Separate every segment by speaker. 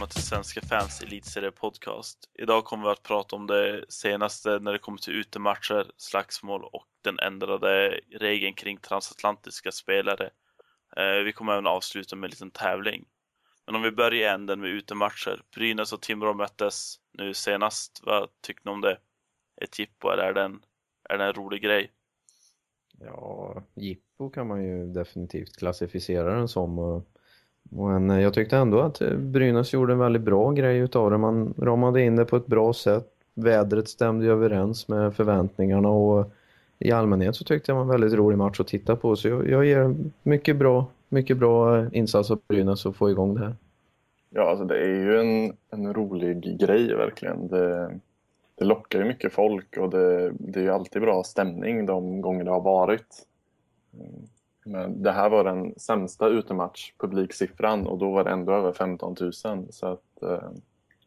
Speaker 1: välkomna till Svenska fans elitserie podcast. Idag kommer vi att prata om det senaste när det kommer till utematcher, slagsmål och den ändrade regeln kring transatlantiska spelare. Eh, vi kommer även avsluta med en liten tävling. Men om vi börjar änden med utematcher. Brynäs och Timrå möttes nu senast. Vad tyckte ni om det? Ett jippo, eller är det en, är det en rolig grej?
Speaker 2: Ja, jippo kan man ju definitivt klassificera den som. Men eh, jag tyckte ändå att eh, Brynäs gjorde en väldigt bra grej utav det. Man ramade in det på ett bra sätt. Vädret stämde överens med förväntningarna och i allmänhet så tyckte jag det var en väldigt rolig match att titta på. Så jag, jag ger mycket bra, mycket bra eh, insats av Brynäs att få igång det här.
Speaker 3: Ja, alltså det är ju en, en rolig grej verkligen. Det, det lockar ju mycket folk och det, det är ju alltid bra stämning de gånger det har varit. Mm. Men det här var den sämsta utematch publiksiffran och då var det ändå över 15 000. Så att, eh,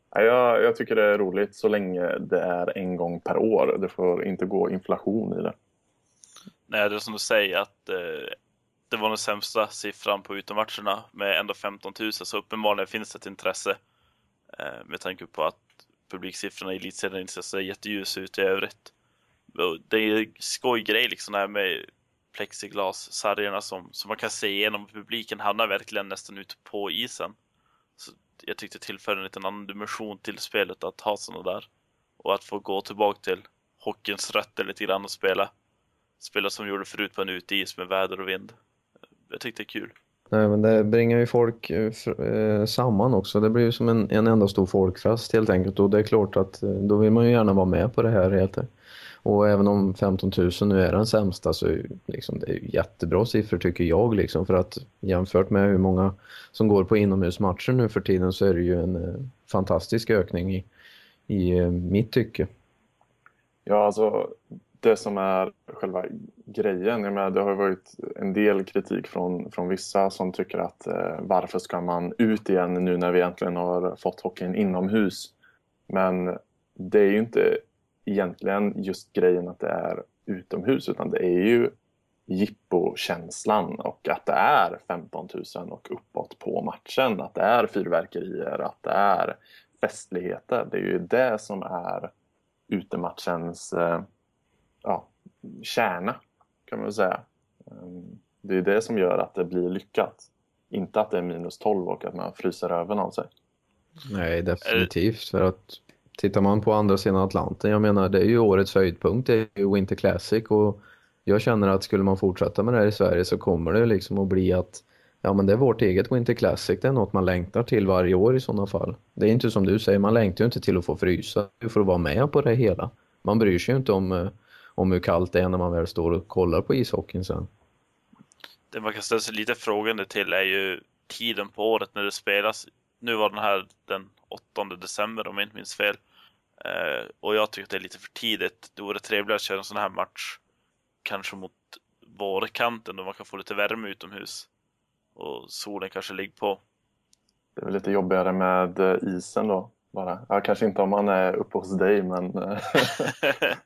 Speaker 3: jag, jag tycker det är roligt så länge det är en gång per år. Det får inte gå inflation i det.
Speaker 1: Nej, det är som du säger att eh, det var den sämsta siffran på utematcherna med ändå 15 000 så uppenbarligen finns det ett intresse eh, med tanke på att publiksiffrorna i elitserien inte ser jätteljusa ut i övrigt. Det är en skojgrej liksom det här med plexiglas-sargerna som, som man kan se igenom. Publiken hamnar verkligen nästan ute på isen. Så jag tyckte det tillförde en liten annan dimension till spelet att ha sådana där. Och att få gå tillbaka till hockeyns rötter lite grann och spela. Spela som vi gjorde förut på en uteis med väder och vind. Jag tyckte det är kul.
Speaker 2: Nej, men det bringar ju folk eh, eh, samman också. Det blir ju som en, en enda stor folkfest helt enkelt. Och det är klart att eh, då vill man ju gärna vara med på det här helt enkelt. Och även om 15 000 nu är den sämsta så är liksom, det är jättebra siffror tycker jag. Liksom, för att jämfört med hur många som går på inomhusmatcher nu för tiden så är det ju en eh, fantastisk ökning i, i eh, mitt tycke.
Speaker 3: Ja, alltså det som är själva grejen. Jag menar, det har varit en del kritik från, från vissa som tycker att eh, varför ska man ut igen nu när vi egentligen har fått hockeyn inomhus. Men det är ju inte egentligen just grejen att det är utomhus utan det är ju jippokänslan och att det är 15 000 och uppåt på matchen. Att det är fyrverkerier, att det är festligheter. Det är ju det som är utematchens eh, ja, kärna kan man väl säga. Ehm, det är det som gör att det blir lyckat. Inte att det är minus 12 och att man fryser över av sig.
Speaker 2: Nej, definitivt. För att tittar man på andra sidan Atlanten, jag menar det är ju årets höjdpunkt, det är ju Winter Classic och jag känner att skulle man fortsätta med det här i Sverige så kommer det liksom att bli att ja men det är vårt eget Winter Classic, det är något man längtar till varje år i sådana fall. Det är inte som du säger, man längtar ju inte till att få frysa, för att vara med på det hela. Man bryr sig ju inte om, eh, om hur kallt det är när man väl står och kollar på ishockeyn sen.
Speaker 1: Det man kan ställa sig lite frågande till är ju tiden på året när det spelas. Nu var den här den 8 december om jag inte minns fel. Eh, och jag tycker att det är lite för tidigt. Det vore trevligare att köra en sån här match kanske mot vårkanten då man kan få lite värme utomhus. Och solen kanske ligger på.
Speaker 3: Det är lite jobbigare med eh, isen då bara. Ja, kanske inte om man är uppe hos dig men eh,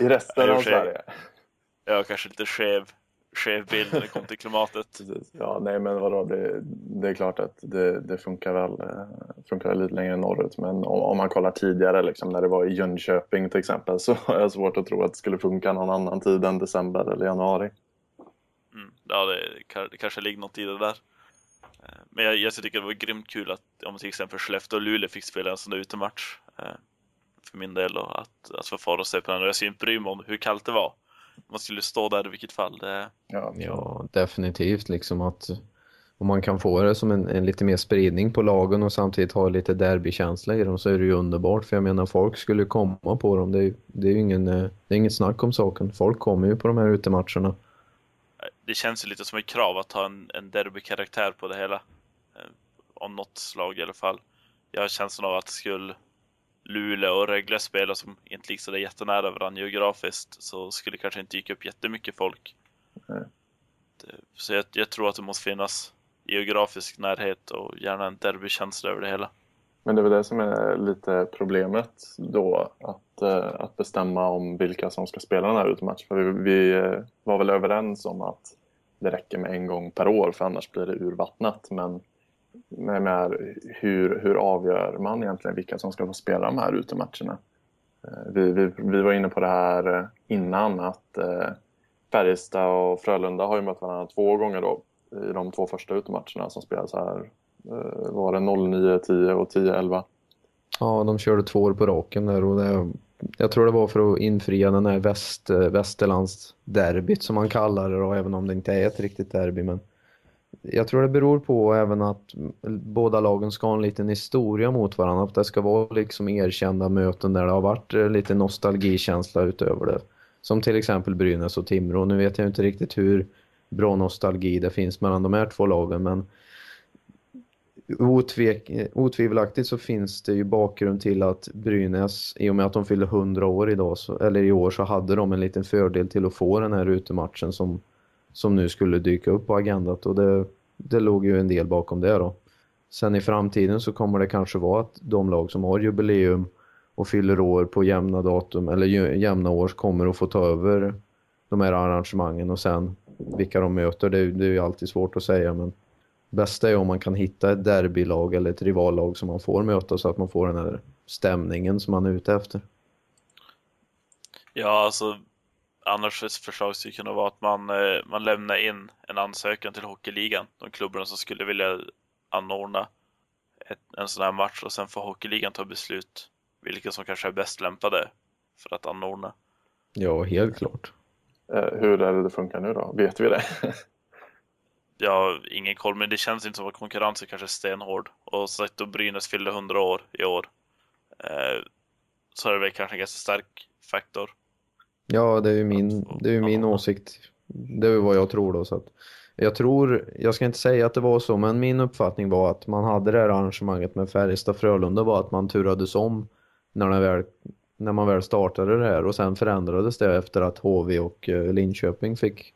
Speaker 3: i resten av Sverige.
Speaker 1: Ja, kanske lite skev skev bild när det kommer till klimatet.
Speaker 3: Ja, nej men vadå, det, det är klart att det, det funkar väl eh, funkar lite längre norrut. Men om, om, man kollar tidigare, liksom, när det var i Jönköping till exempel, så har jag svårt att tro att det skulle funka någon annan tid än december eller januari.
Speaker 1: Mm, ja, det, det kanske ligger något i det där. Eh, men jag, jag tycker det var grymt kul att om till exempel Skellefteå och Luleå fick spela en sån där utematch. Eh, för min del då, att, att få fara och se på den. Och jag ser inte bry mig om hur kallt det var man skulle stå där i vilket fall. Det...
Speaker 2: Ja, ja, definitivt liksom att om man kan få det som en, en, lite mer spridning på lagen och samtidigt ha lite derbykänsla i dem så är det ju underbart. För jag menar, folk skulle komma på dem. Det är, det är ju ingen, det är inget snack om saken. Folk kommer ju på de här utematcherna.
Speaker 1: Det känns ju lite som ett krav att ha en, en derbykaraktär på det hela. Eh, om något slag i alla fall. Jag har känslan av att det skulle Luleå och Rögle spelar som inte ligger sådär jättenära varandra geografiskt så skulle det kanske inte dyka upp jättemycket folk. Mm. Så jag, jag, tror att det måste finnas geografisk närhet och gärna en derbykänsla över det hela.
Speaker 3: Men det är väl det som är lite problemet då, att, eh, att bestämma om vilka som ska spela den här utmatchen. För vi, vi eh, var väl överens om att det räcker med en gång per år för annars blir det urvattnat. Men med, med hur, hur avgör man egentligen vilka som ska få spela de här utematcherna? Eh, vi, vi, vi var inne på det här eh, innan att eh, Färjestad och Frölunda har ju mött varandra två gånger då i de två första utematcherna som spelas här. Eh, var det 09-10 och 10-11?
Speaker 2: Ja, de körde två år på raken där och det, jag tror det var för att infria den här väst, Västerlands derbyt som man kallar det då, även om det inte är ett riktigt derby. Men jag tror det beror på även att båda lagen ska ha en liten historia mot varandra. Att det ska vara liksom erkända möten där det har varit eh, lite nostalgikänsla utöver det. Som till exempel Brynäs och Timrå. Nu vet jag inte riktigt hur bra nostalgi det finns mellan de här två lagen men otvek, otvivelaktigt så finns det ju bakgrund till att Brynäs, i och med att de fyller 100 år idag, så, eller i år, så hade de en liten fördel till att få den här utematchen som som nu skulle dyka upp på agendat och det, det låg ju en del bakom det då. Sen i framtiden så kommer det kanske vara att de lag som har jubileum och fyller år på jämna datum eller jämna år kommer att få ta över de här arrangemangen och sen vilka de möter, det, det är ju alltid svårt att säga men bästa är om man kan hitta ett derbylag eller ett rivallag som man får möta så att man får den här stämningen som man är ute efter.
Speaker 1: Ja, alltså annars ett förslag skulle kunna vara att man, eh, man lämnar in en ansökan till Hockeyligan, de klubbarna som skulle vilja anordna ett, en sån här match och sen får Hockeyligan ta beslut vilka som kanske är bäst lämpade för att anordna.
Speaker 2: Ja, helt klart.
Speaker 3: Eh, hur är det det funkar nu då? Vet vi det?
Speaker 1: ja, ingen koll, men det känns inte som att konkurrensen kanske är stenhård. Och så att Brynäs fyllde 100 år i år. Eh, så är det väl kanske en ganska stark faktor.
Speaker 2: Ja, det är ju min, det är min åsikt. Det är vad jag tror då. Så att jag tror, jag ska inte säga att det var så, men min uppfattning var att man hade det här arrangemanget med Färjestad-Frölunda var att man turades om när, väl, när man väl startade det här och sen förändrades det efter att HV och eh, Linköping fick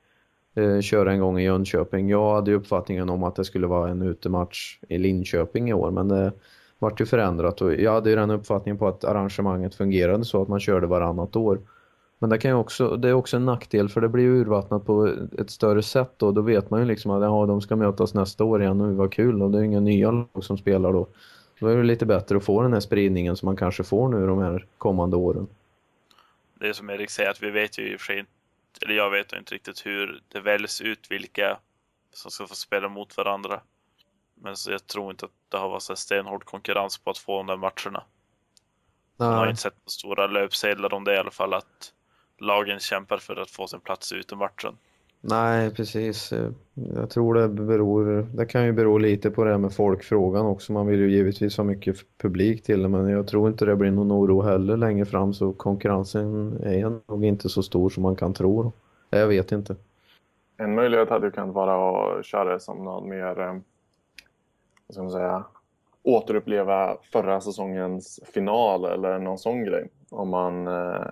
Speaker 2: eh, köra en gång i Jönköping. Jag hade ju uppfattningen om att det skulle vara en utematch i Linköping i år, men det vart ju förändrat och jag hade ju den uppfattningen på att arrangemanget fungerade så att man körde varannat år. Men det, kan ju också, det är också en nackdel för det blir urvattnat på ett större sätt då. Då vet man ju liksom att ja, de ska mötas nästa år igen och vad kul och det är inga nya lag som spelar då. Då är det lite bättre att få den här spridningen som man kanske får nu de här kommande åren.
Speaker 1: Det är som Erik säger att vi vet ju i och för sig eller jag vet inte riktigt hur det väljs ut vilka som ska få spela mot varandra. Men så jag tror inte att det har varit så stenhård konkurrens på att få de där matcherna. Nej. Man har inte sett stora löpsedlar om det i alla fall att lagen kämpar för att få sin plats ut i matchen.
Speaker 2: Nej, precis. Jag tror det beror, det kan ju bero lite på det här med folkfrågan också. Man vill ju givetvis ha mycket publik till det, men jag tror inte det blir någon oro heller längre fram så konkurrensen är nog inte så stor som man kan tro. Jag vet inte.
Speaker 3: En möjlighet hade ju kunnat vara att köra det som någon mer, eh, vad ska man säga, återuppleva förra säsongens final eller någon sån grej. Om man, eh,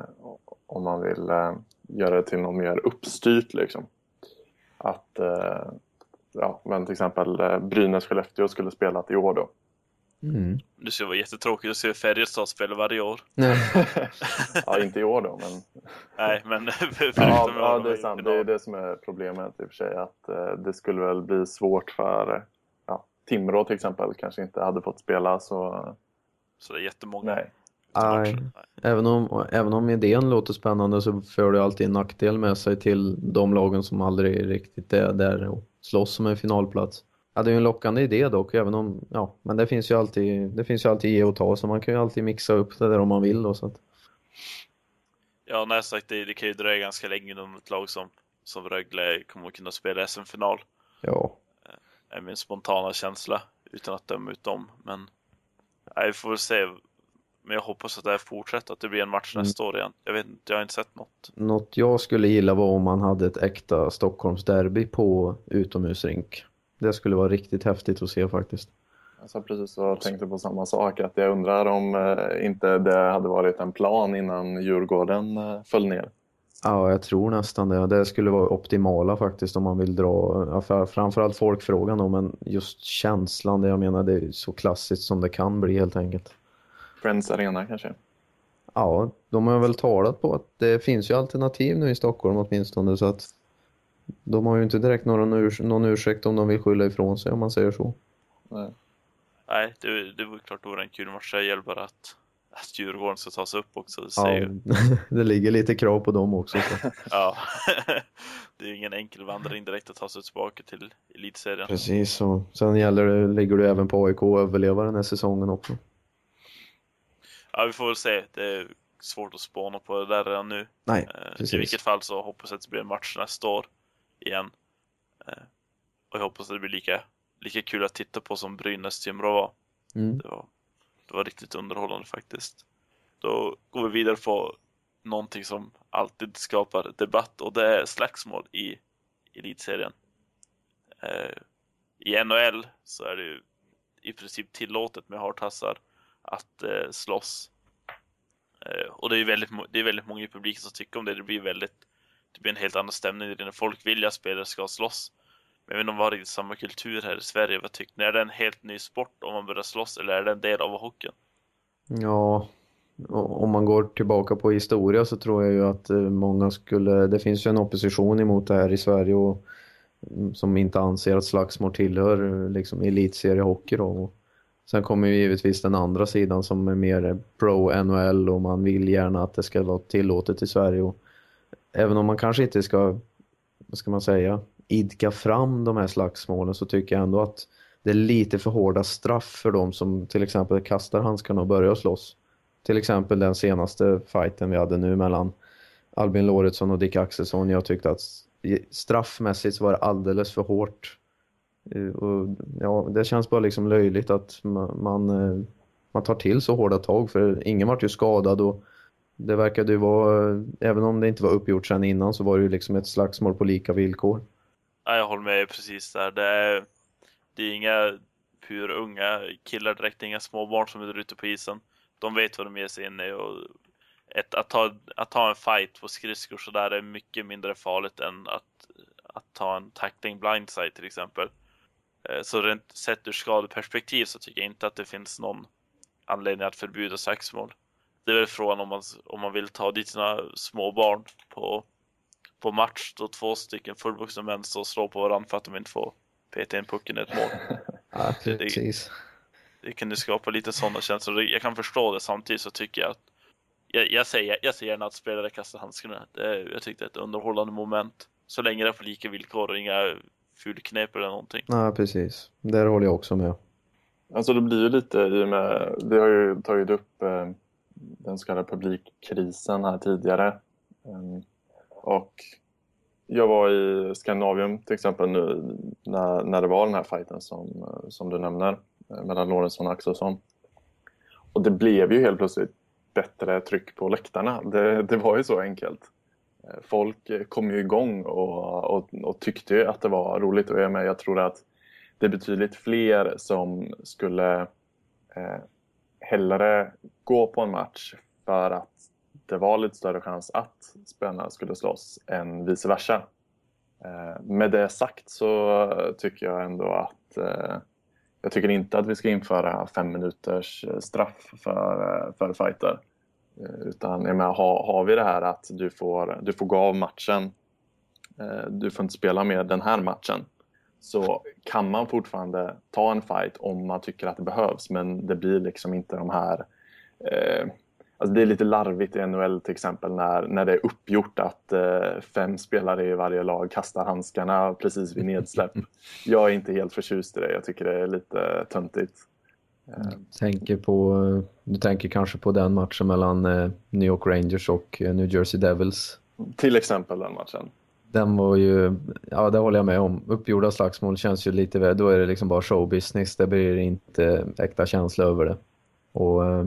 Speaker 3: om man vill eh, göra det till något mer uppstyrt. Liksom. Att, eh, ja, men till exempel eh, Brynäs-Skellefteå skulle spela i år då.
Speaker 1: Mm. Det skulle vara jättetråkigt att se Färjestad spela varje år.
Speaker 3: ja, inte i år då, men...
Speaker 1: Nej, men
Speaker 3: ja, ja, det är sant. Det är det som är problemet i och för sig. Att eh, det skulle väl bli svårt för ja, Timrå till exempel kanske inte hade fått spela så...
Speaker 1: Så det är jättemånga.
Speaker 3: Nej.
Speaker 2: Nej, även om, även om idén låter spännande så för det alltid en nackdel med sig till de lagen som aldrig riktigt är där och slåss om en finalplats. Ja, det är ju en lockande idé dock, även om, ja, men det finns ju alltid, det finns ju alltid ge och ta så man kan ju alltid mixa upp det där om man vill då, så att...
Speaker 1: Ja, nej sagt, det, det kan ju dröja ganska länge innan ett lag som, som Rögle kommer att kunna spela SM-final.
Speaker 2: Ja.
Speaker 1: Det är min spontana känsla, utan att döma ut dem, men nej, vi får väl se men jag hoppas att det här fortsätter, att det blir en match mm. nästa år igen. Jag vet inte, jag har inte sett något.
Speaker 2: Något jag skulle gilla var om man hade ett äkta Stockholmsderby på utomhusrink. Det skulle vara riktigt häftigt att se faktiskt.
Speaker 3: Jag sa precis och tänkte på samma sak, att jag undrar om eh, inte det hade varit en plan innan Djurgården eh, föll ner.
Speaker 2: Ja, jag tror nästan det. Det skulle vara optimala faktiskt om man vill dra, framförallt folkfrågan då, men just känslan, det jag menar, det är så klassiskt som det kan bli helt enkelt.
Speaker 3: Friends Arena kanske?
Speaker 2: Ja, de har väl talat på att det finns ju alternativ nu i Stockholm åtminstone så att de har ju inte direkt någon, urs någon ursäkt om de vill skylla ifrån sig om man säger så.
Speaker 3: Nej.
Speaker 1: nej, det, det var klart det vore en kul match. Jag gäller bara att, att Djurgården ska ta sig upp också. Det,
Speaker 2: ja, det ligger lite krav på dem också.
Speaker 1: ja, det är ingen enkel vandring direkt att ta sig tillbaka till elitserien.
Speaker 2: Precis, och sen gäller det, ligger du även på AIK att överleva den här säsongen också.
Speaker 1: Ja, vi får väl se. Det är svårt att spåna på det där redan nu.
Speaker 2: Nej, precis.
Speaker 1: I vilket fall så hoppas jag att det blir en match nästa år igen. Eh, och jag hoppas att det blir lika, lika kul att titta på som Brynäs-Timrå var. Mm. Det var. Det var riktigt underhållande faktiskt. Då går vi vidare på någonting som alltid skapar debatt och det är slagsmål i elitserien. Eh, I NHL så är det ju i princip tillåtet med hartassar att eh, slåss. Eh, och det är väldigt, det är väldigt många i publiken som tycker om det. Det blir väldigt, det blir en helt annan stämning när folk vill att spelare ska slåss. Men jag vet inte om vi har riktigt samma kultur här i Sverige. Vad tycker ni? Är det en helt ny sport om man börjar slåss eller är det en del av hockeyn?
Speaker 2: Ja, om man går tillbaka på historia så tror jag ju att eh, många skulle, det finns ju en opposition emot det här i Sverige och, mm, som inte anser att slagsmål tillhör liksom elitseriehockey då. Sen kommer ju givetvis den andra sidan som är mer pro-NHL och man vill gärna att det ska vara tillåtet i Sverige. Och även om man kanske inte ska, vad ska man säga, idka fram de här slagsmålen så tycker jag ändå att det är lite för hårda straff för de som till exempel kastar handskarna och börjar slåss. Till exempel den senaste fighten vi hade nu mellan Albin Lorentzon och Dick Axelsson. Jag tyckte att straffmässigt så var det alldeles för hårt. Eh, och, ja, det känns bara liksom löjligt att man, man, man tar till så hårda tag för ingen vart ju skadad och det verkade ju vara, eh, även om det inte var uppgjort sedan innan så var det ju liksom ett slagsmål på lika villkor.
Speaker 1: Ja, jag håller med precis där. Det är, det är inga pur unga killar direkt, inga småbarn som är ute på isen. De vet vad de ger sig in i och ett, att, ta, att ta en fight på skridskor så där är mycket mindre farligt än att, att ta en tackling blindside till exempel. Eh, så rent sett ur skadeperspektiv så tycker jag inte att det finns någon anledning att förbjuda slagsmål. Det är väl frågan om man, om man vill ta dit sina små barn på på match då två stycken fullvuxna män står och slår på varandra för att de inte får peta in pucken i ett mål.
Speaker 2: ja, precis.
Speaker 1: Det, det kan ju skapa lite sådana känslor. Jag kan förstå det samtidigt så tycker jag att jag, jag, säger, jag ser gärna att spelare kastar handskarna. Det, jag tyckte det är ett underhållande moment. Så länge det är på lika villkor och inga fulknep eller någonting.
Speaker 2: Ja, precis. Där håller jag också med.
Speaker 3: Alltså det blir ju lite i och med, vi har ju tagit upp eh, den så kallade publikkrisen här tidigare. Um, och jag var i Skandinavium till exempel nu när, när det var den här fighten som, som du nämner eh, mellan Lorentzon och Axelsson. Och det blev ju helt plötsligt bättre tryck på läktarna. Det, det var ju så enkelt. Folk kom ju igång och, och, och tyckte ju att det var roligt och jag, med, jag tror att det är betydligt fler som skulle eh, hellre gå på en match för att det var lite större chans att spelarna skulle slåss än vice versa. Eh, med det sagt så tycker jag ändå att eh, jag tycker inte att vi ska införa fem minuters eh, straff för, eh, för fighter. Eh, utan jag menar, har, har vi det här att du får, du får gå av matchen, du får inte spela mer den här matchen, så kan man fortfarande ta en fight om man tycker att det behövs. Men det blir liksom inte de här eh, Alltså det är lite larvigt i NHL till exempel när, när det är uppgjort att eh, fem spelare i varje lag kastar handskarna precis vid nedsläpp. Jag är inte helt förtjust i det. Jag tycker det är lite töntigt.
Speaker 2: Tänker på, du tänker kanske på den matchen mellan eh, New York Rangers och eh, New Jersey Devils?
Speaker 3: Till exempel den matchen.
Speaker 2: Den var ju, ja det håller jag med om. Uppgjorda slagsmål känns ju lite, då är det liksom bara showbusiness. Det blir inte äkta känsla över det. Och eh,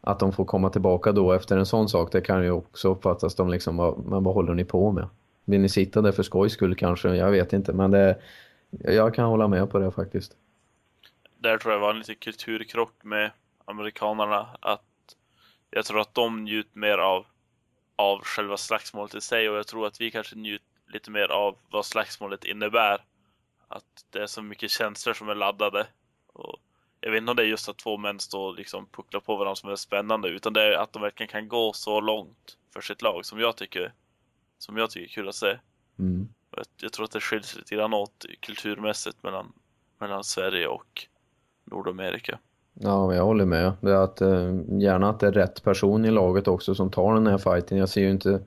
Speaker 2: att de får komma tillbaka då efter en sån sak, det kan ju också uppfattas som liksom, men vad håller ni på med? Vill ni sitta där för skojs skull kanske? Jag vet inte, men det, jag kan hålla med på det faktiskt.
Speaker 1: Där tror jag var en liten kulturkrock med amerikanerna, att jag tror att de njuter mer av, av själva slagsmålet i sig och jag tror att vi kanske njuter lite mer av vad slagsmålet innebär. Att det är så mycket känslor som är laddade. Och jag vet inte om det är just att två män står och liksom pucklar på varandra som är spännande, utan det är att de verkligen kan gå så långt för sitt lag som jag tycker, som jag tycker är kul att se.
Speaker 2: Mm.
Speaker 1: Jag, jag, tror att det skiljer sig lite grann åt kulturmässigt mellan, mellan Sverige och, Nordamerika.
Speaker 2: Ja, jag håller med. Det är att, eh, gärna att det är rätt person i laget också som tar den här fighten. Jag ser ju inte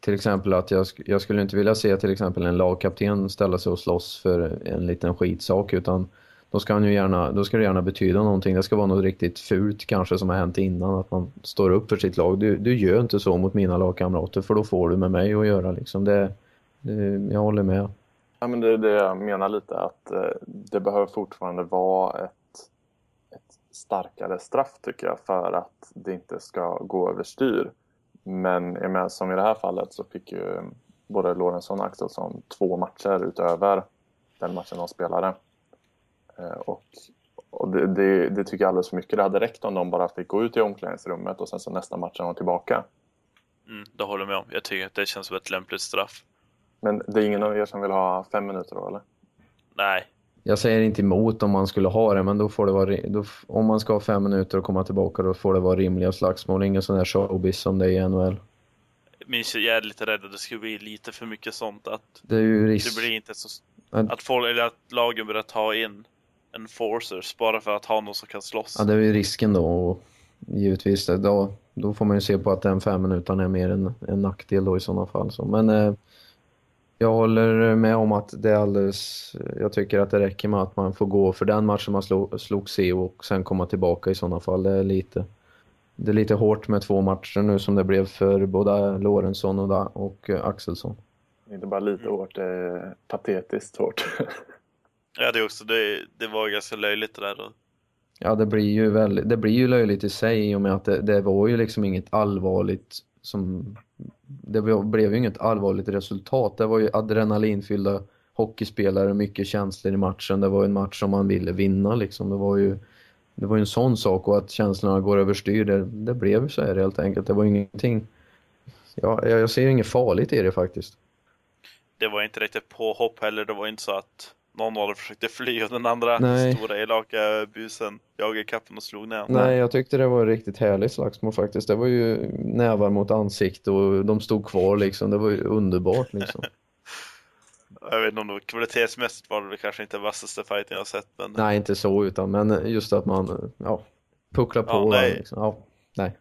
Speaker 2: till exempel att jag, jag skulle inte vilja se till exempel en lagkapten ställa sig och slåss för en liten skitsak utan då ska, han ju gärna, då ska det gärna betyda någonting. Det ska vara något riktigt fult kanske som har hänt innan, att man står upp för sitt lag. Du, du gör inte så mot mina lagkamrater för då får du med mig att göra. Liksom. Det, det, jag håller med.
Speaker 3: Ja, men det är det jag menar lite, att eh, det behöver fortfarande vara ett, ett starkare straff tycker jag för att det inte ska gå överstyr. Men som i det här fallet så fick ju både Lorentzon och Axelsson två matcher utöver den matchen de spelade. Eh, och, och det, det, det, tycker jag alldeles för mycket. Det hade räckt om de bara fick gå ut i omklädningsrummet och sen så nästa match är de tillbaka.
Speaker 1: Mm, det håller jag med om. Jag tycker att det känns som ett lämpligt straff.
Speaker 3: Men det är ingen av er som vill ha fem minuter då, eller?
Speaker 1: Nej.
Speaker 2: Jag säger inte emot om man skulle ha det, men då får det vara... Då, om man ska ha fem minuter och komma tillbaka, då får det vara rimliga slagsmål. Ingen sån där showbiz som det är i NHL.
Speaker 1: Minns jag är lite rädd att det skulle bli lite för mycket sånt. Att
Speaker 2: det, är ju risk...
Speaker 1: det blir inte så... Att, folk, eller att lagen börjar ta in enforcers bara för att ha någon som kan slåss.
Speaker 2: Ja, det är ju risken då. Och givetvis, då, då får man ju se på att den fem minuterna är mer en, en nackdel då i sådana fall. Så, men eh, jag håller med om att det är alldeles... Jag tycker att det räcker med att man får gå för den matchen man slog, slog se och sen komma tillbaka i sådana fall. Det är lite... Det är lite hårt med två matcher nu som det blev för både Lorentzon och, och Axelsson.
Speaker 3: Inte bara lite hårt, det är patetiskt hårt.
Speaker 1: Ja, det också. Det, det var ganska löjligt det där.
Speaker 2: Ja, det blir ju väldigt, det blir ju löjligt i sig i och med att det, det var ju liksom inget allvarligt som... Det blev ju inget allvarligt resultat. Det var ju adrenalinfyllda hockeyspelare, mycket känslor i matchen. Det var en match som man ville vinna liksom. Det var ju, det var en sån sak och att känslorna går överstyr, det, det blev ju så här helt enkelt. Det var ingenting... Ja, jag ser inget farligt i det faktiskt.
Speaker 1: Det var inte riktigt påhopp heller. Det var inte så att någon av dem försökte fly och den andra
Speaker 2: Nej.
Speaker 1: stora elaka busen jagade kappen och slog ner
Speaker 2: Nej, jag tyckte det var ett riktigt härligt slagsmål faktiskt. Det var ju nävar mot ansikte och de stod kvar liksom. Det var ju underbart liksom.
Speaker 1: jag vet inte om det var kvalitetsmässigt var det kanske inte vassaste fighten jag har sett. Men...
Speaker 2: Nej, inte så utan men just att man ja, pucklar på. Ja, nej. Liksom. Ja, nej.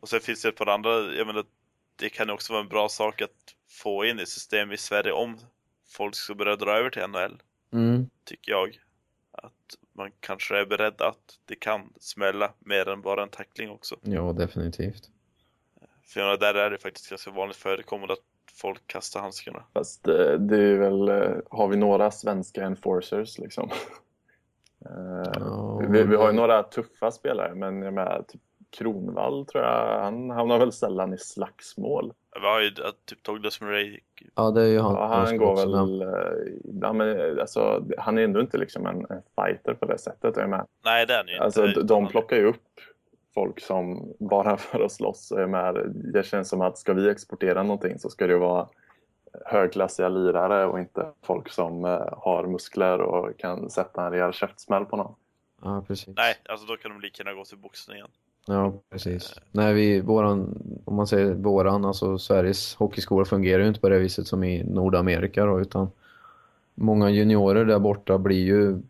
Speaker 1: Och sen finns det ett par andra, jag menar, det kan också vara en bra sak att få in i system i Sverige om folk ska börja dra över till NHL.
Speaker 2: Mm.
Speaker 1: Tycker jag. Att man kanske är beredd att det kan smälla mer än bara en tackling också.
Speaker 2: Ja, definitivt.
Speaker 1: För jag där är det faktiskt ganska vanligt förekommande att folk kastar handskarna.
Speaker 3: Fast det, det är väl, eh, har vi några svenska enforcers liksom? Oh, vi, vi, har ju några tuffa spelare, men jag menar, typ Kronvall tror jag, han hamnar väl sällan i slagsmål.
Speaker 1: Har ju typ Douglas Murray.
Speaker 2: Ja, det är ju han.
Speaker 3: Ja, han går väl... Eh, ja, men, alltså, han är ändå inte liksom en, en fighter på det sättet. Jag med.
Speaker 1: Nej, det är han ju
Speaker 3: alltså, inte. De plockar ju upp folk som bara för att slåss. Jag med, det känns som att ska vi exportera någonting så ska det vara högklassiga lirare och inte folk som uh, har muskler och kan sätta en rejäl käftsmäll på någon.
Speaker 2: Ja, precis.
Speaker 1: Nej, alltså då kan de lika gärna gå till boxningen.
Speaker 2: Ja, precis. Nej, vi, våran, om man säger våran, alltså Sveriges hockeyskola fungerar ju inte på det viset som i Nordamerika då, utan många juniorer där borta blir ju,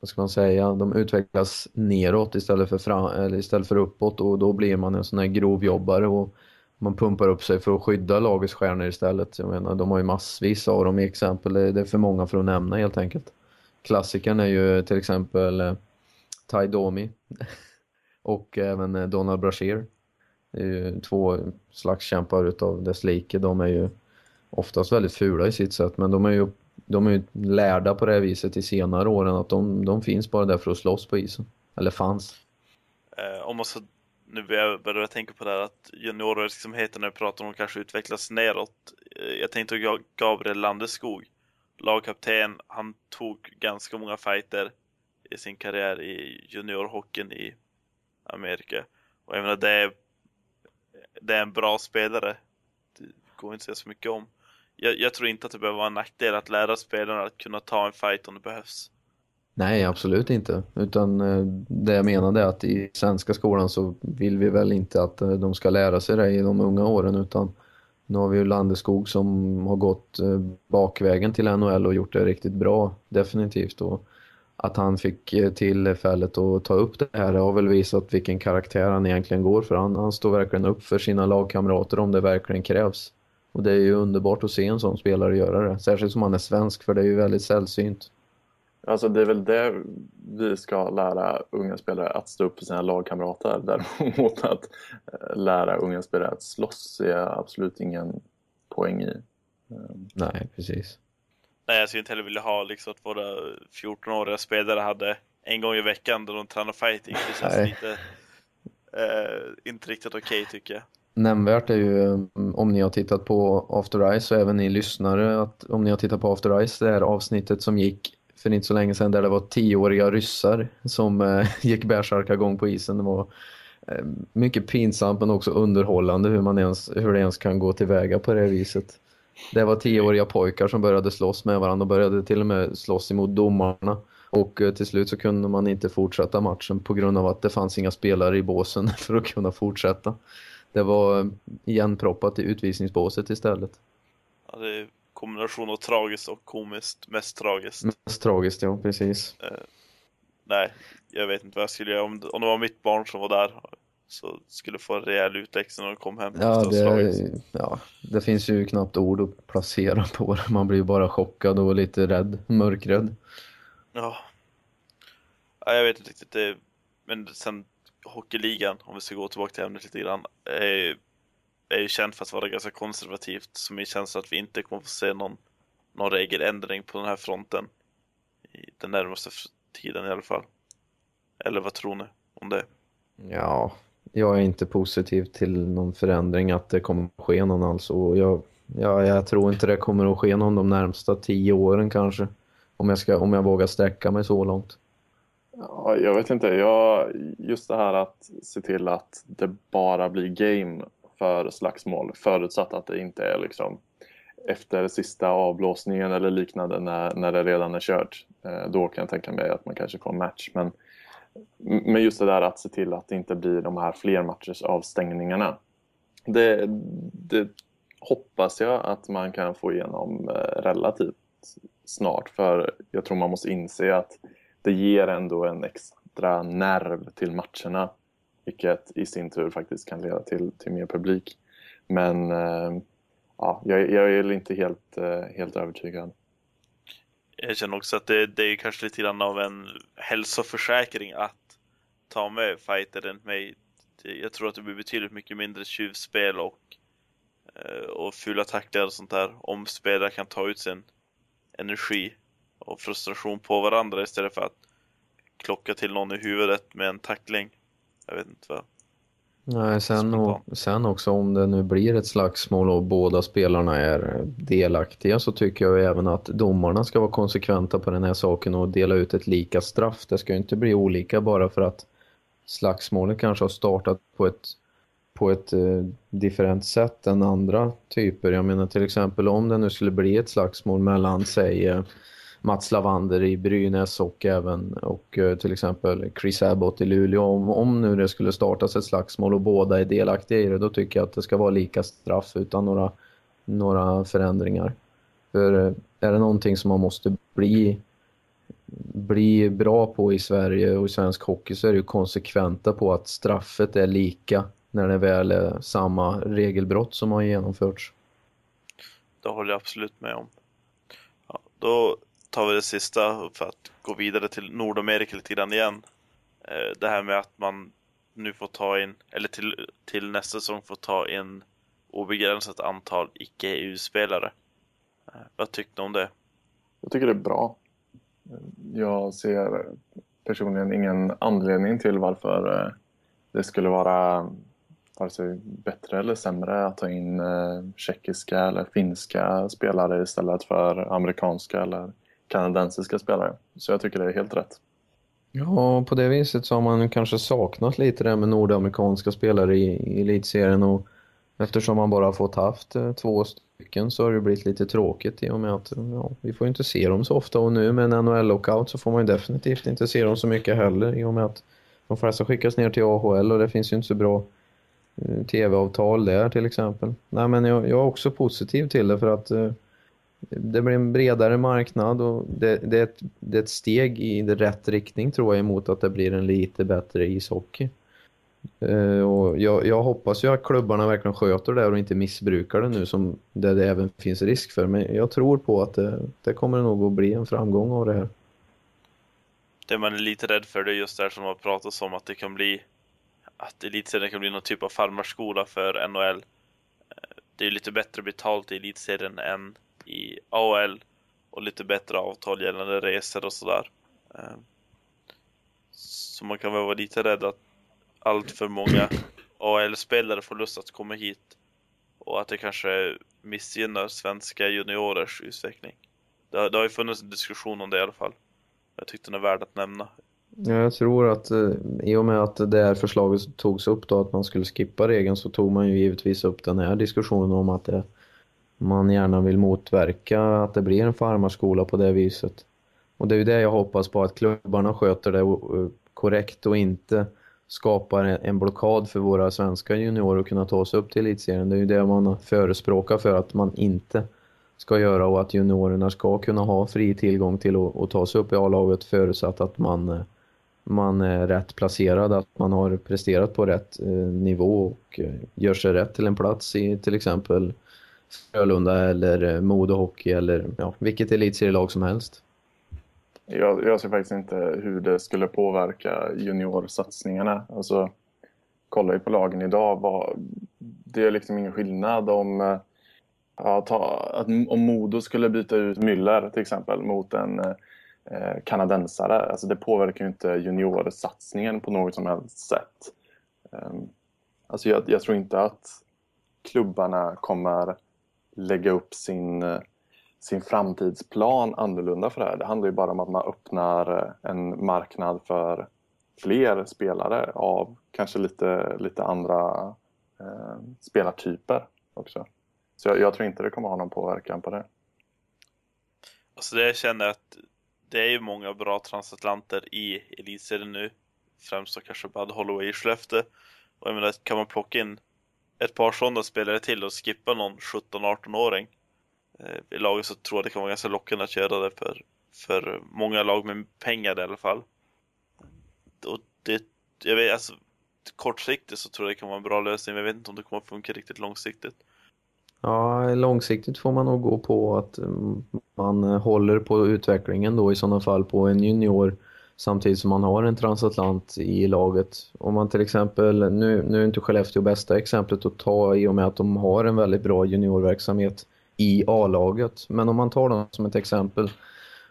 Speaker 2: vad ska man säga, de utvecklas neråt istället för, fram, eller istället för uppåt och då blir man en sån här grovjobbare och man pumpar upp sig för att skydda lagets stjärnor istället. Jag menar, de har ju massvis av dem i exempel, det är för många för att nämna helt enkelt. Klassikern är ju till exempel eh, Ty Domi. och även eh, Donald Brashear. Det är ju två slagskämpar utav dess like. De är ju oftast väldigt fula i sitt sätt, men de är ju, de är ju lärda på det här viset i senare åren att de, de finns bara där för att slåss på isen. Eller fanns.
Speaker 1: Eh, om man så, nu börjar jag tänka på det här att juniorverksamheten när vi pratar om kanske utvecklas neråt. Eh, jag tänkte Gabriel Landeskog, lagkapten, han tog ganska många fighter i sin karriär i juniorhockeyn i Amerika. Och jag menar, det är, det är en bra spelare. Det går inte att säga så mycket om. Jag, jag, tror inte att det behöver vara en nackdel att lära spelarna att kunna ta en fight om det behövs.
Speaker 2: Nej, absolut inte. Utan eh, det jag menade är att i svenska skolan så vill vi väl inte att eh, de ska lära sig det i de unga åren utan nu har vi ju Landeskog som har gått eh, bakvägen till NHL och gjort det riktigt bra, definitivt. Och att han fick eh, tillfället att ta upp det här. Det har väl visat vilken karaktär han egentligen går för. Han, han står verkligen upp för sina lagkamrater om det verkligen krävs. Och det är ju underbart att se en sån spelare göra det. Särskilt som han är svensk, för det är ju väldigt sällsynt.
Speaker 3: Alltså det är väl det vi ska lära unga spelare att stå upp för sina lagkamrater. Däremot att eh, lära unga spelare att slåss är absolut ingen poäng i.
Speaker 2: Nej, precis.
Speaker 1: Nej, jag skulle inte heller vilja ha liksom att våra 14-åriga spelare hade en gång i veckan då de tränar fighting. Det känns Nej. lite eh, inte riktigt okej okay, tycker jag.
Speaker 2: Nämnvärt är ju mm, om ni har tittat på After Ice och även ni lyssnare att om ni har tittat på After Ice, det här avsnittet som gick för inte så länge sedan där det var tioåriga ryssar som eh, gick gång på isen. Det var eh, mycket pinsamt men också underhållande hur, man ens, hur det ens kan gå tillväga på det viset. Det var tioåriga pojkar som började slåss med varandra och började till och med slåss emot domarna. Och eh, till slut så kunde man inte fortsätta matchen på grund av att det fanns inga spelare i båsen för att kunna fortsätta. Det var eh, igenproppat i utvisningsbåset istället.
Speaker 1: Ja, det är kombination av tragiskt och komiskt. Mest tragiskt.
Speaker 2: Mest tragiskt, ja, precis.
Speaker 1: Eh, nej, jag vet inte vad jag skulle göra. Om, om det var mitt barn som var där så skulle få en rejäl utläxning när de kom hem.
Speaker 2: Ja det, ja, det finns ju knappt ord att placera på det. Man blir bara chockad och lite rädd, mörkrädd.
Speaker 1: Ja. ja jag vet inte riktigt. Det, men sen hockeyligan, om vi ska gå tillbaka till ämnet lite grann, är, är ju känd för att vara ganska konservativt. Så min känsla att vi inte kommer få se någon, någon regeländring på den här fronten i den närmaste tiden i alla fall. Eller vad tror ni om det?
Speaker 2: Ja, jag är inte positiv till någon förändring att det kommer att ske någon alls. Och jag, jag, jag tror inte det kommer att ske någon de närmsta tio åren kanske. Om jag, ska, om jag vågar sträcka mig så långt.
Speaker 3: Ja, jag vet inte. Jag, just det här att se till att det bara blir game för slagsmål. Förutsatt att det inte är liksom efter sista avblåsningen eller liknande när, när det redan är kört. Eh, då kan jag tänka mig att man kanske får en match. Men men just det där att se till att det inte blir de här flermatchers avstängningarna. Det, det hoppas jag att man kan få igenom eh, relativt snart. För jag tror man måste inse att det ger ändå en extra nerv till matcherna. Vilket i sin tur faktiskt kan leda till, till mer publik. Men eh, ja, jag, jag är inte helt, eh, helt övertygad
Speaker 1: jag känner också att det, det är kanske lite grann av en hälsoförsäkring att ta med fighter än mig. Jag tror att det blir betydligt mycket mindre tjuvspel och, eh, och fula tacklar och sånt där om spelare kan ta ut sin energi och frustration på varandra istället för att klocka till någon i huvudet med en tackling. Jag vet inte vad.
Speaker 2: Nej, sen, och, sen också om det nu blir ett slagsmål och båda spelarna är delaktiga så tycker jag även att domarna ska vara konsekventa på den här saken och dela ut ett lika straff. Det ska ju inte bli olika bara för att slagsmålet kanske har startat på ett, på ett eh, different sätt än andra typer. Jag menar till exempel om det nu skulle bli ett slagsmål mellan, säg Mats Lavander i Brynäs och även och eh, till exempel Chris Abbott i Luleå. Om, om nu det skulle startas ett slagsmål och båda är delaktiga i det, då tycker jag att det ska vara lika straff utan några, några förändringar. För eh, är det någonting som man måste bli, bli bra på i Sverige och i svensk hockey så är det ju konsekventa på att straffet är lika när det väl är samma regelbrott som har genomförts.
Speaker 1: Det håller jag absolut med om. Ja, då tar vi det sista för att gå vidare till Nordamerika lite grann igen. Eh, det här med att man nu får ta in, eller till, till nästa säsong får ta in obegränsat antal icke-EU-spelare. Eh, vad tyckte du om det?
Speaker 3: Jag tycker det är bra. Jag ser personligen ingen anledning till varför eh, det skulle vara vare sig bättre eller sämre att ta in tjeckiska eller finska spelare istället för amerikanska eller kanadensiska spelare. Så jag tycker det är helt rätt.
Speaker 2: Ja, på det viset så har man kanske saknat lite det med nordamerikanska spelare i, i elitserien och eftersom man bara fått haft eh, två stycken så har det blivit lite tråkigt i och med att ja, vi får inte se dem så ofta och nu med en NHL-lockout så får man ju definitivt inte se dem så mycket heller i och med att de flesta skickas ner till AHL och det finns ju inte så bra eh, tv-avtal där till exempel. Nej men jag, jag, är också positiv till det för att eh, det blir en bredare marknad och det, det, är ett, det är ett steg i rätt riktning tror jag emot att det blir en lite bättre ishockey. Uh, och jag, jag, hoppas ju att klubbarna verkligen sköter det och inte missbrukar det nu som det, det även finns risk för. Men jag tror på att det, det kommer nog att bli en framgång av det här.
Speaker 1: Det man är lite rädd för det är just det här som har pratats om att det kan bli att elitserien kan bli någon typ av farmarskola för NHL. Eh, det är ju lite bättre betalt i elitserien än i AHL och lite bättre avtal gällande resor och sådär. Ehm, så man kan väl vara lite rädd att allt för många AHL-spelare får lust att komma hit och att det kanske missgynnar svenska juniorers utveckling. Det har, det har ju funnits en diskussion om det i alla fall. Jag tyckte den är värd att nämna.
Speaker 2: Jag tror att eh, i och med att det här förslaget togs upp då att man skulle skippa regeln så tog man ju givetvis upp den här diskussionen om att det, man gärna vill motverka att det blir en farmarskola på det viset. Och det är ju det jag hoppas på att klubbarna sköter det eh, korrekt och inte skapar en blockad för våra svenska juniorer att kunna ta sig upp till elitserien. Det är ju det man förespråkar för att man inte ska göra och att juniorerna ska kunna ha fri tillgång till att, ta sig upp i A-laget förutsatt att man, eh, man är rätt placerad, att man har presterat på rätt eh, nivå och gör sig rätt till en plats i till exempel Frölunda eller eh, Modo Hockey eller ja, vilket elitserielag som helst.
Speaker 3: Jag, jag ser faktiskt inte hur det skulle påverka juniorsatsningarna. Alltså, kollar ju på lagen idag. Vad, det är liksom ingen skillnad om, eh, ja, ta, att, om Modo skulle byta ut Müller till exempel mot en eh, eh, kanadensare. Alltså det påverkar ju inte juniorsatsningen på något som helst sätt. Um, alltså jag, jag tror inte att klubbarna kommer lägga upp sin eh, sin framtidsplan annorlunda för det här. Det handlar ju bara om att man öppnar eh, en marknad för fler spelare av kanske lite, lite andra eh, spelartyper också. Så jag, jag, tror inte det kommer ha någon påverkan på det.
Speaker 1: Alltså det jag känner att det är ju många bra transatlanter i elitserien nu. Främst då kanske Bud Holloway i Skellefteå. Och jag menar, kan man plocka in ett par sådana spelare till och skippa någon 17-18-åring eh, i laget så tror jag det kan vara ganska lockande att göra det för, för många lag med pengar i alla fall. Och det, jag vet, alltså, kortsiktigt så tror jag det kan vara en bra lösning, men jag vet inte om det kommer att funka riktigt långsiktigt.
Speaker 2: Ja, långsiktigt får man nog gå på att mm, man eh, håller på utvecklingen då i sådana fall på en junior samtidigt som man har en transatlant i laget. Om man till exempel, nu, nu är inte Skellefteå bästa exemplet att ta i och med att de har en väldigt bra juniorverksamhet i A-laget. Men om man tar dem som ett exempel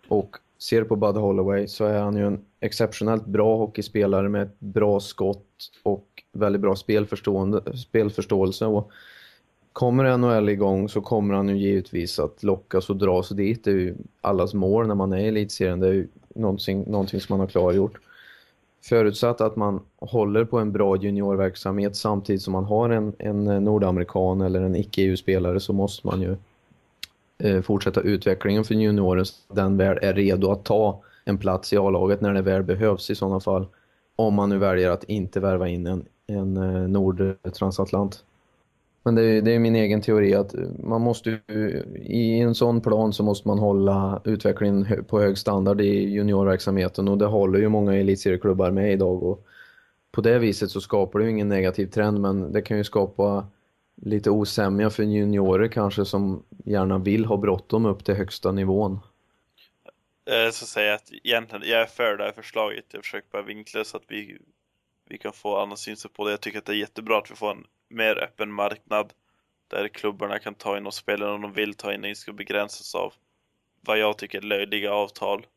Speaker 2: och ser på Bud Holloway så är han ju en exceptionellt bra hockeyspelare med ett bra skott och väldigt bra spelförståelse. Och kommer NHL igång så kommer han ju givetvis att lockas och dras dit. Det är ju allas mål när man är i elitserien. Det är ju någonting, någonting som man har klargjort. Förutsatt att man håller på en bra juniorverksamhet samtidigt som man har en, en nordamerikan eller en icke-EU-spelare så måste man ju Eh, fortsätta utvecklingen för junioren så att den väl är redo att ta en plats i A-laget när det väl behövs i sådana fall. Om man nu väljer att inte värva in en, en eh, nordtransatlant. Men det är, det är min egen teori att man måste i en sån plan så måste man hålla utvecklingen på hög standard i juniorverksamheten och det håller ju många elitserieklubbar med idag och på det viset så skapar det ju ingen negativ trend men det kan ju skapa lite osämja för juniorer kanske som gärna vill ha bråttom upp till högsta nivån.
Speaker 1: Eh, jag ska säga att egentligen, jag är för det här förslaget. Jag försöker bara vinkla så att vi, vi kan få annan synsätt på det. Jag tycker att det är jättebra att vi får en mer öppen marknad där klubbarna kan ta in och spela om de vill ta in och inte ska begränsas av vad jag tycker är löjliga avtal.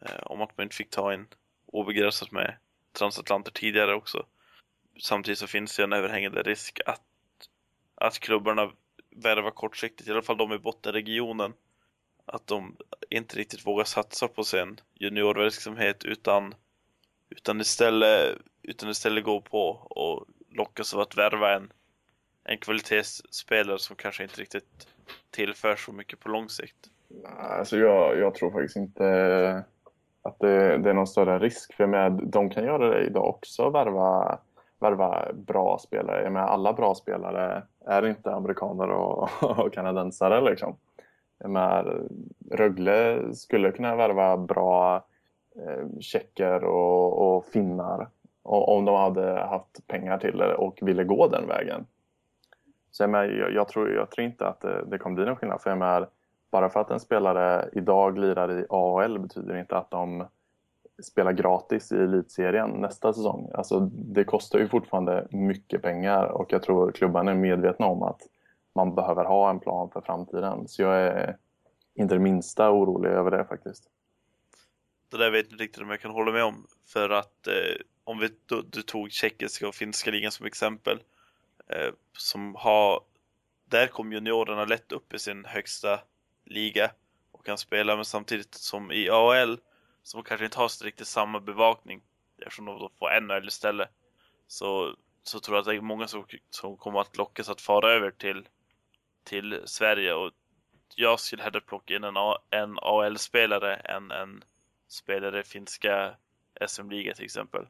Speaker 1: Eh, om att man inte fick ta in obegränsat med transatlanter tidigare också. Samtidigt så finns det en överhängande risk att att klubbarna värvar kortsiktigt, i alla fall de i bottenregionen. Att de inte riktigt vågar satsa på sin juniorverksamhet utan, utan, istället, utan istället gå på och lockas av att värva en, en kvalitetsspelare som kanske inte riktigt tillför så mycket på lång sikt.
Speaker 3: Alltså jag, jag tror faktiskt inte att det, det är någon större risk. För med, de kan göra det idag också, värva värva bra spelare. Jag menar, alla bra spelare är inte amerikaner och, och kanadensare. Liksom. Med, Rögle skulle kunna värva bra eh, tjecker och, och finnar om de hade haft pengar till det och ville gå den vägen. Så jag, med, jag, jag, tror, jag tror inte att det, det kommer bli någon skillnad. För jag med, bara för att en spelare idag lirar i AHL betyder inte att de spelar gratis i elitserien nästa säsong. Alltså, det kostar ju fortfarande mycket pengar och jag tror klubbarna är medvetna om att man behöver ha en plan för framtiden. Så jag är inte det minsta orolig över det faktiskt.
Speaker 1: Det där vet jag inte riktigt om jag kan hålla med om. För att eh, om vi, du, du, tog tjeckiska och finska ligan som exempel. Eh, som har, där kom juniorerna lätt upp i sin högsta liga och kan spela. Men samtidigt som i AHL som kanske inte har riktigt samma bevakning eftersom de då får NHL istället. Så, så tror jag att det är många som, som kommer att lockas att fara över till, till Sverige och jag skulle hellre plocka in en, en AL-spelare än en spelare i finska SM-liga till exempel.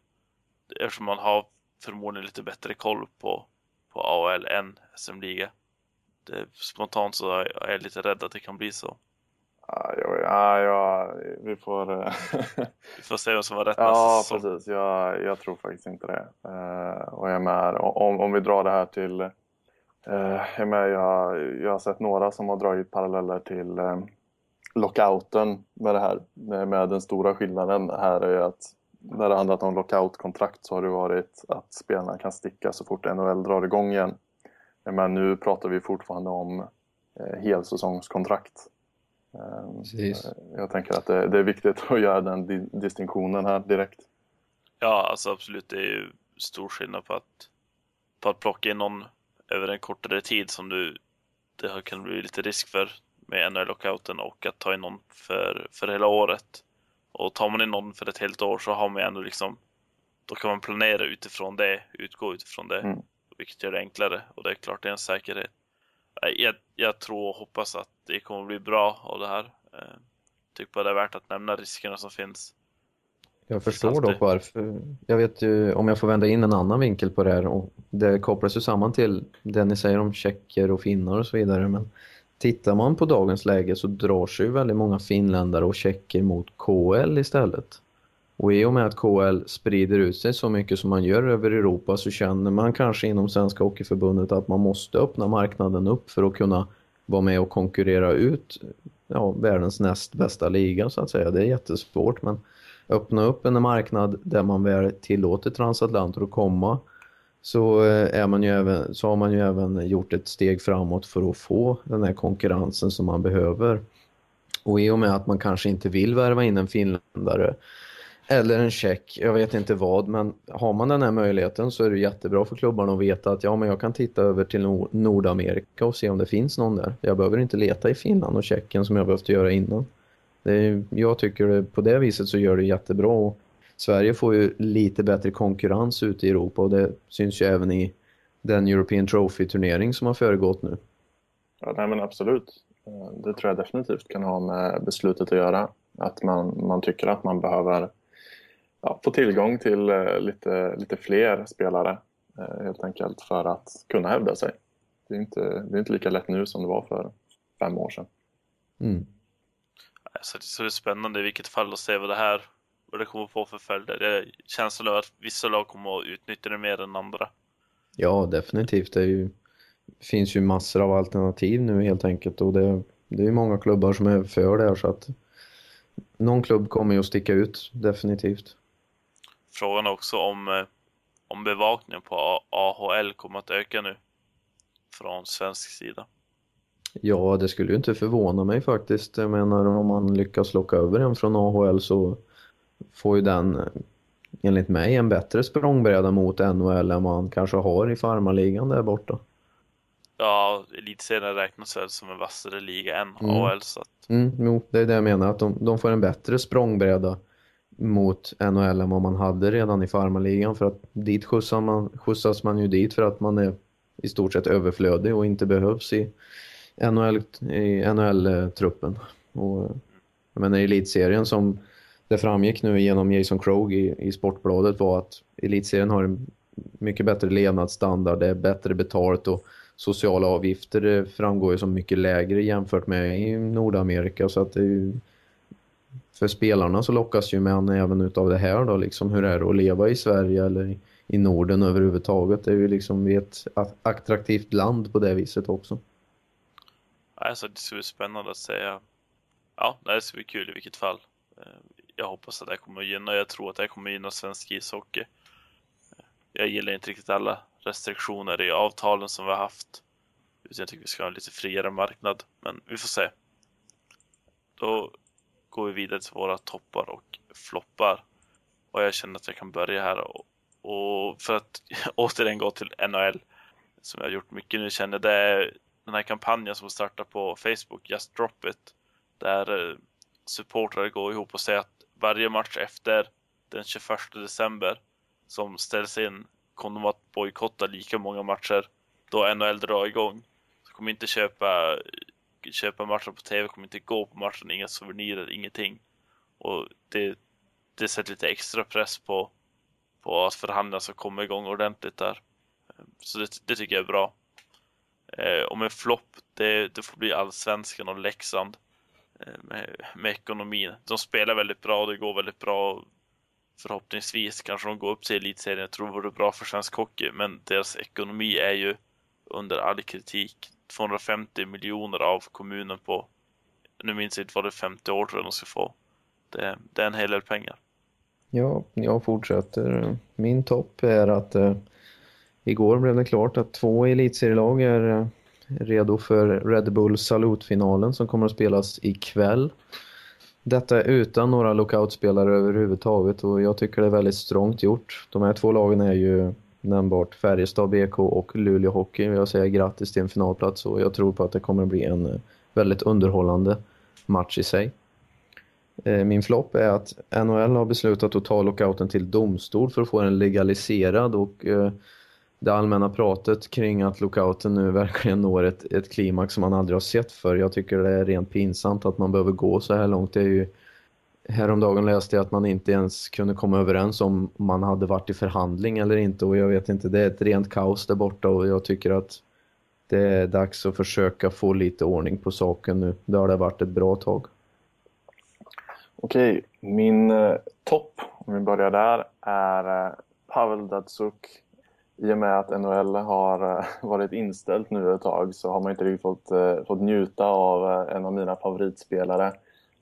Speaker 1: Eftersom man har förmodligen lite bättre koll på, på AL än SM-liga. Spontant så är jag lite rädd att det kan bli så.
Speaker 3: Ja, ja, ja, vi får...
Speaker 1: Eh, vi får se vem som var rätt
Speaker 3: Ja, precis. Jag, jag tror faktiskt inte det. Uh, och jag med, om, om vi drar det här till... Uh, jag, med, jag, jag har sett några som har dragit paralleller till uh, lockouten med det här. Med, med den stora skillnaden här är att när det handlat om lockoutkontrakt så har det varit att spelarna kan sticka så fort NHL drar igång igen. Men nu pratar vi fortfarande om eh, helsäsongskontrakt. Precis. Eh, jag tänker att det, det, är viktigt att göra den di distinktionen här direkt.
Speaker 1: Ja, alltså absolut. Det är ju stor skillnad på att, på att plocka in någon över en kortare tid som du det kan bli lite risk för med NHL-lockouten och att ta in någon för, för hela året. Och tar man in någon för ett helt år så har man ändå liksom då kan man planera utifrån det, utgå utifrån det, mm. vilket gör det enklare och det är klart det är en säkerhet jag, jag tror och hoppas att det kommer bli bra av det här. Eh, tycker bara det är värt att nämna riskerna som finns.
Speaker 2: Jag förstår dock varför. Jag vet ju, om jag får vända in en annan vinkel på det här, och det kopplas ju samman till det ni säger om tjecker och finnar och så vidare, men tittar man på dagens läge så drar sig ju väldigt många finländare och tjecker mot KL istället. Och i och med att KL sprider ut sig så mycket som man gör över Europa så känner man kanske inom Svenska Hockeyförbundet att man måste öppna marknaden upp för att kunna vara med och konkurrera ut ja, världens näst bästa liga så att säga. Det är jättesvårt men öppna upp en marknad där man väl tillåter transatlanter att komma så, eh, är man ju även, så har man ju även gjort ett steg framåt för att få den här konkurrensen som man behöver. Och i och med att man kanske inte vill värva in en finländare eller en check, jag vet inte vad, men har man den här möjligheten så är det jättebra för klubbarna att veta att ja, men jag kan titta över till Nordamerika och se om det finns någon där. Jag behöver inte leta i Finland och Tjeckien som jag behövt göra innan. Det är, jag tycker det, på det viset så gör det jättebra och Sverige får ju lite bättre konkurrens ute i Europa och det syns ju även i den European Trophy-turnering som har föregått nu.
Speaker 3: Ja, nej men absolut. Det tror jag definitivt kan ha med beslutet att göra. Att man, man tycker att man behöver ja, få tillgång till eh, lite, lite fler spelare eh, helt enkelt för att kunna hävda sig. Det är, inte, det är inte lika lätt nu som det var för fem år sedan.
Speaker 2: Mm.
Speaker 1: Så, så det är spännande i vilket fall att se vad det här vad det kommer få för följder. Det känns som att vissa lag kommer att utnyttja det mer än andra.
Speaker 2: Ja, definitivt. Det ju, finns ju massor av alternativ nu helt enkelt och det, det är många klubbar som är för det här så att någon klubb kommer ju att sticka ut, definitivt.
Speaker 1: Frågan är också om, eh, om bevakningen på AHL kommer att öka nu från svensk sida.
Speaker 2: Ja, det skulle ju inte förvåna mig faktiskt. Jag menar, om man lyckas locka över en från AHL så får ju den eh, enligt mig en bättre språngbräda mot NHL än man kanske har i farmarligan där borta.
Speaker 1: Ja, elitserien räknas väl som en vassare liga än mm. AHL. Så att...
Speaker 2: mm, jo, det är det jag menar, att de, de får en bättre språngbräda mot NHL än vad man hade redan i farmarligan för att dit skjutsar man, skjutsas man ju dit för att man är i stort sett överflödig och inte behövs i NHL, i NHL-truppen. Och jag menar elitserien som det framgick nu genom Jason Krog i, i Sportbladet var att elitserien har en mycket bättre levnadsstandard, det är bättre betalt och sociala avgifter eh, framgår ju som mycket lägre jämfört med i Nordamerika så att det är ju, för spelarna så lockas ju man även utav det här då liksom hur är det att leva i Sverige eller i Norden överhuvudtaget. Det är ju liksom ett attraktivt land på det viset också.
Speaker 1: Alltså det ska bli spännande att säga. Ja, det ska bli kul i vilket fall. Eh, jag hoppas att det kommer att gynna, jag tror att det kommer att gynna svensk ishockey. Jag gillar inte riktigt alla restriktioner i avtalen som vi har haft. Jag tycker vi ska ha en lite friare marknad, men vi får se. Då går vi vidare till våra toppar och floppar. Och jag känner att jag kan börja här och, och för att återigen gå till NHL som jag har gjort mycket nu känner det är den här kampanjen som startar på Facebook, Just Drop It, där eh, supportrar går ihop och säger att varje match efter den 21 december som ställs in kommer de att bojkotta lika många matcher då NHL drar igång. Så kommer inte köpa, köpa matcher på TV, kommer inte gå på matchen, inga souvenirer, ingenting. Och det, det sätter lite extra press på, på att förhandlingarna ska komma igång ordentligt där. Så det, det tycker jag är bra. Eh, och med flopp, det, det får bli allsvenskan och Leksand eh, Eh, med, med ekonomin. De spelar väldigt bra, det går väldigt bra förhoppningsvis kanske de går upp till elitserien. Jag tror det vore bra för svensk hockey, men deras ekonomi är ju under all kritik. 250 miljoner av kommunen på, nu minns jag inte vad det är, 50 år tror jag de ska få. Det, det är en hel del pengar.
Speaker 2: Ja, jag fortsätter. Min topp är att eh, igår blev det klart att två elitserielag är eh, redo för Red Bull Salutfinalen som kommer att spelas ikväll. Detta utan några lockoutspelare överhuvudtaget och jag tycker det är väldigt strångt gjort. De här två lagen är ju nämnbart Färjestad BK och Luleå Hockey. Jag säger grattis till en finalplats och jag tror på att det kommer bli en väldigt underhållande match i sig. Eh, min flopp är att NHL har beslutat att ta lockouten till domstol för att få den legaliserad och eh, det allmänna pratet kring att lockouten nu verkligen når ett, ett klimax som man aldrig har sett för. Jag tycker det är rent pinsamt att man behöver gå så här långt. Det är ju, häromdagen läste jag att man inte ens kunde komma överens om man hade varit i förhandling eller inte och jag vet inte, det är ett rent kaos där borta och jag tycker att det är dags att försöka få lite ordning på saken nu. Det har det varit ett bra tag.
Speaker 3: Okej, min eh, topp, om vi börjar där, är eh, Pavel Datsuk i och med att NHL har eh, varit inställt nu ett tag så har man inte riktigt fått, eh, fått njuta av eh, en av mina favoritspelare.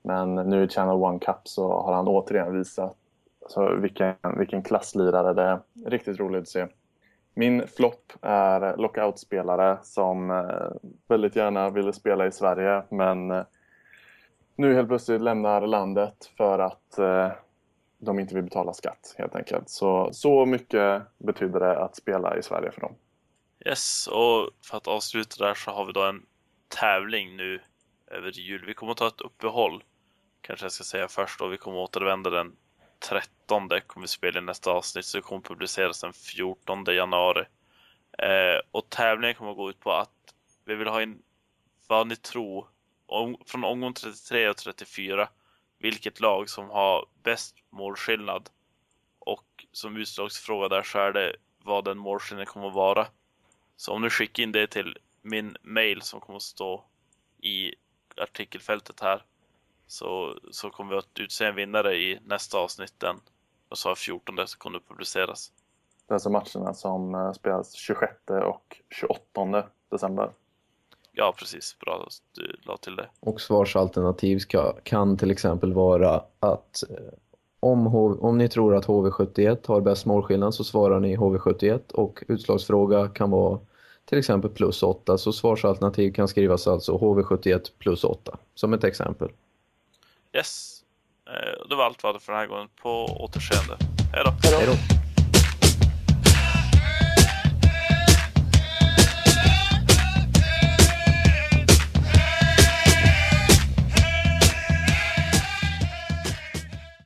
Speaker 3: Men nu i Channel One Cup så har han återigen visat alltså, vilken, vilken klasslirare det är. Riktigt roligt att se. Min flopp är lockoutspelare som väldigt gärna ville spela i Sverige men nu helt plötsligt lämnar landet för att de inte vill betala skatt helt enkelt. Så, så mycket betyder det att spela i Sverige för dem.
Speaker 1: Yes, och för att avsluta där så har vi då en tävling nu över jul. Vi kommer att ta ett uppehåll, kanske jag ska säga först då. Vi kommer att återvända den 13 kommer vi spela i nästa avsnitt, så det kommer publiceras den 14 januari. Eh, och tävlingen kommer att gå ut på att vi vill ha in vad ni tror om, från omgång 33 och 34 vilket lag som har bäst målskillnad. Och som utslagsfråga där så är det vad den målskillnaden kommer att vara. Så om du skickar in det till min mail som kommer att stå i artikelfältet här så, så kommer vi att utse en vinnare i nästa avsnitt den och så 14 så kommer det publiceras.
Speaker 3: Det är alltså matcherna som eh, spelas 26 och 28 december.
Speaker 1: Ja, precis. Bra att du la till det.
Speaker 2: Och svarsalternativ ska, kan till exempel vara att eh, om, om ni tror att HV71 har bäst målskillnad så svarar ni HV71 och utslagsfråga kan vara till exempel plus 8. Så svarsalternativ kan skrivas alltså HV71 plus 8 som ett exempel.
Speaker 1: Yes. Eh, det var allt vi hade för den här gången. På återseende. Hej då.
Speaker 2: Hej då.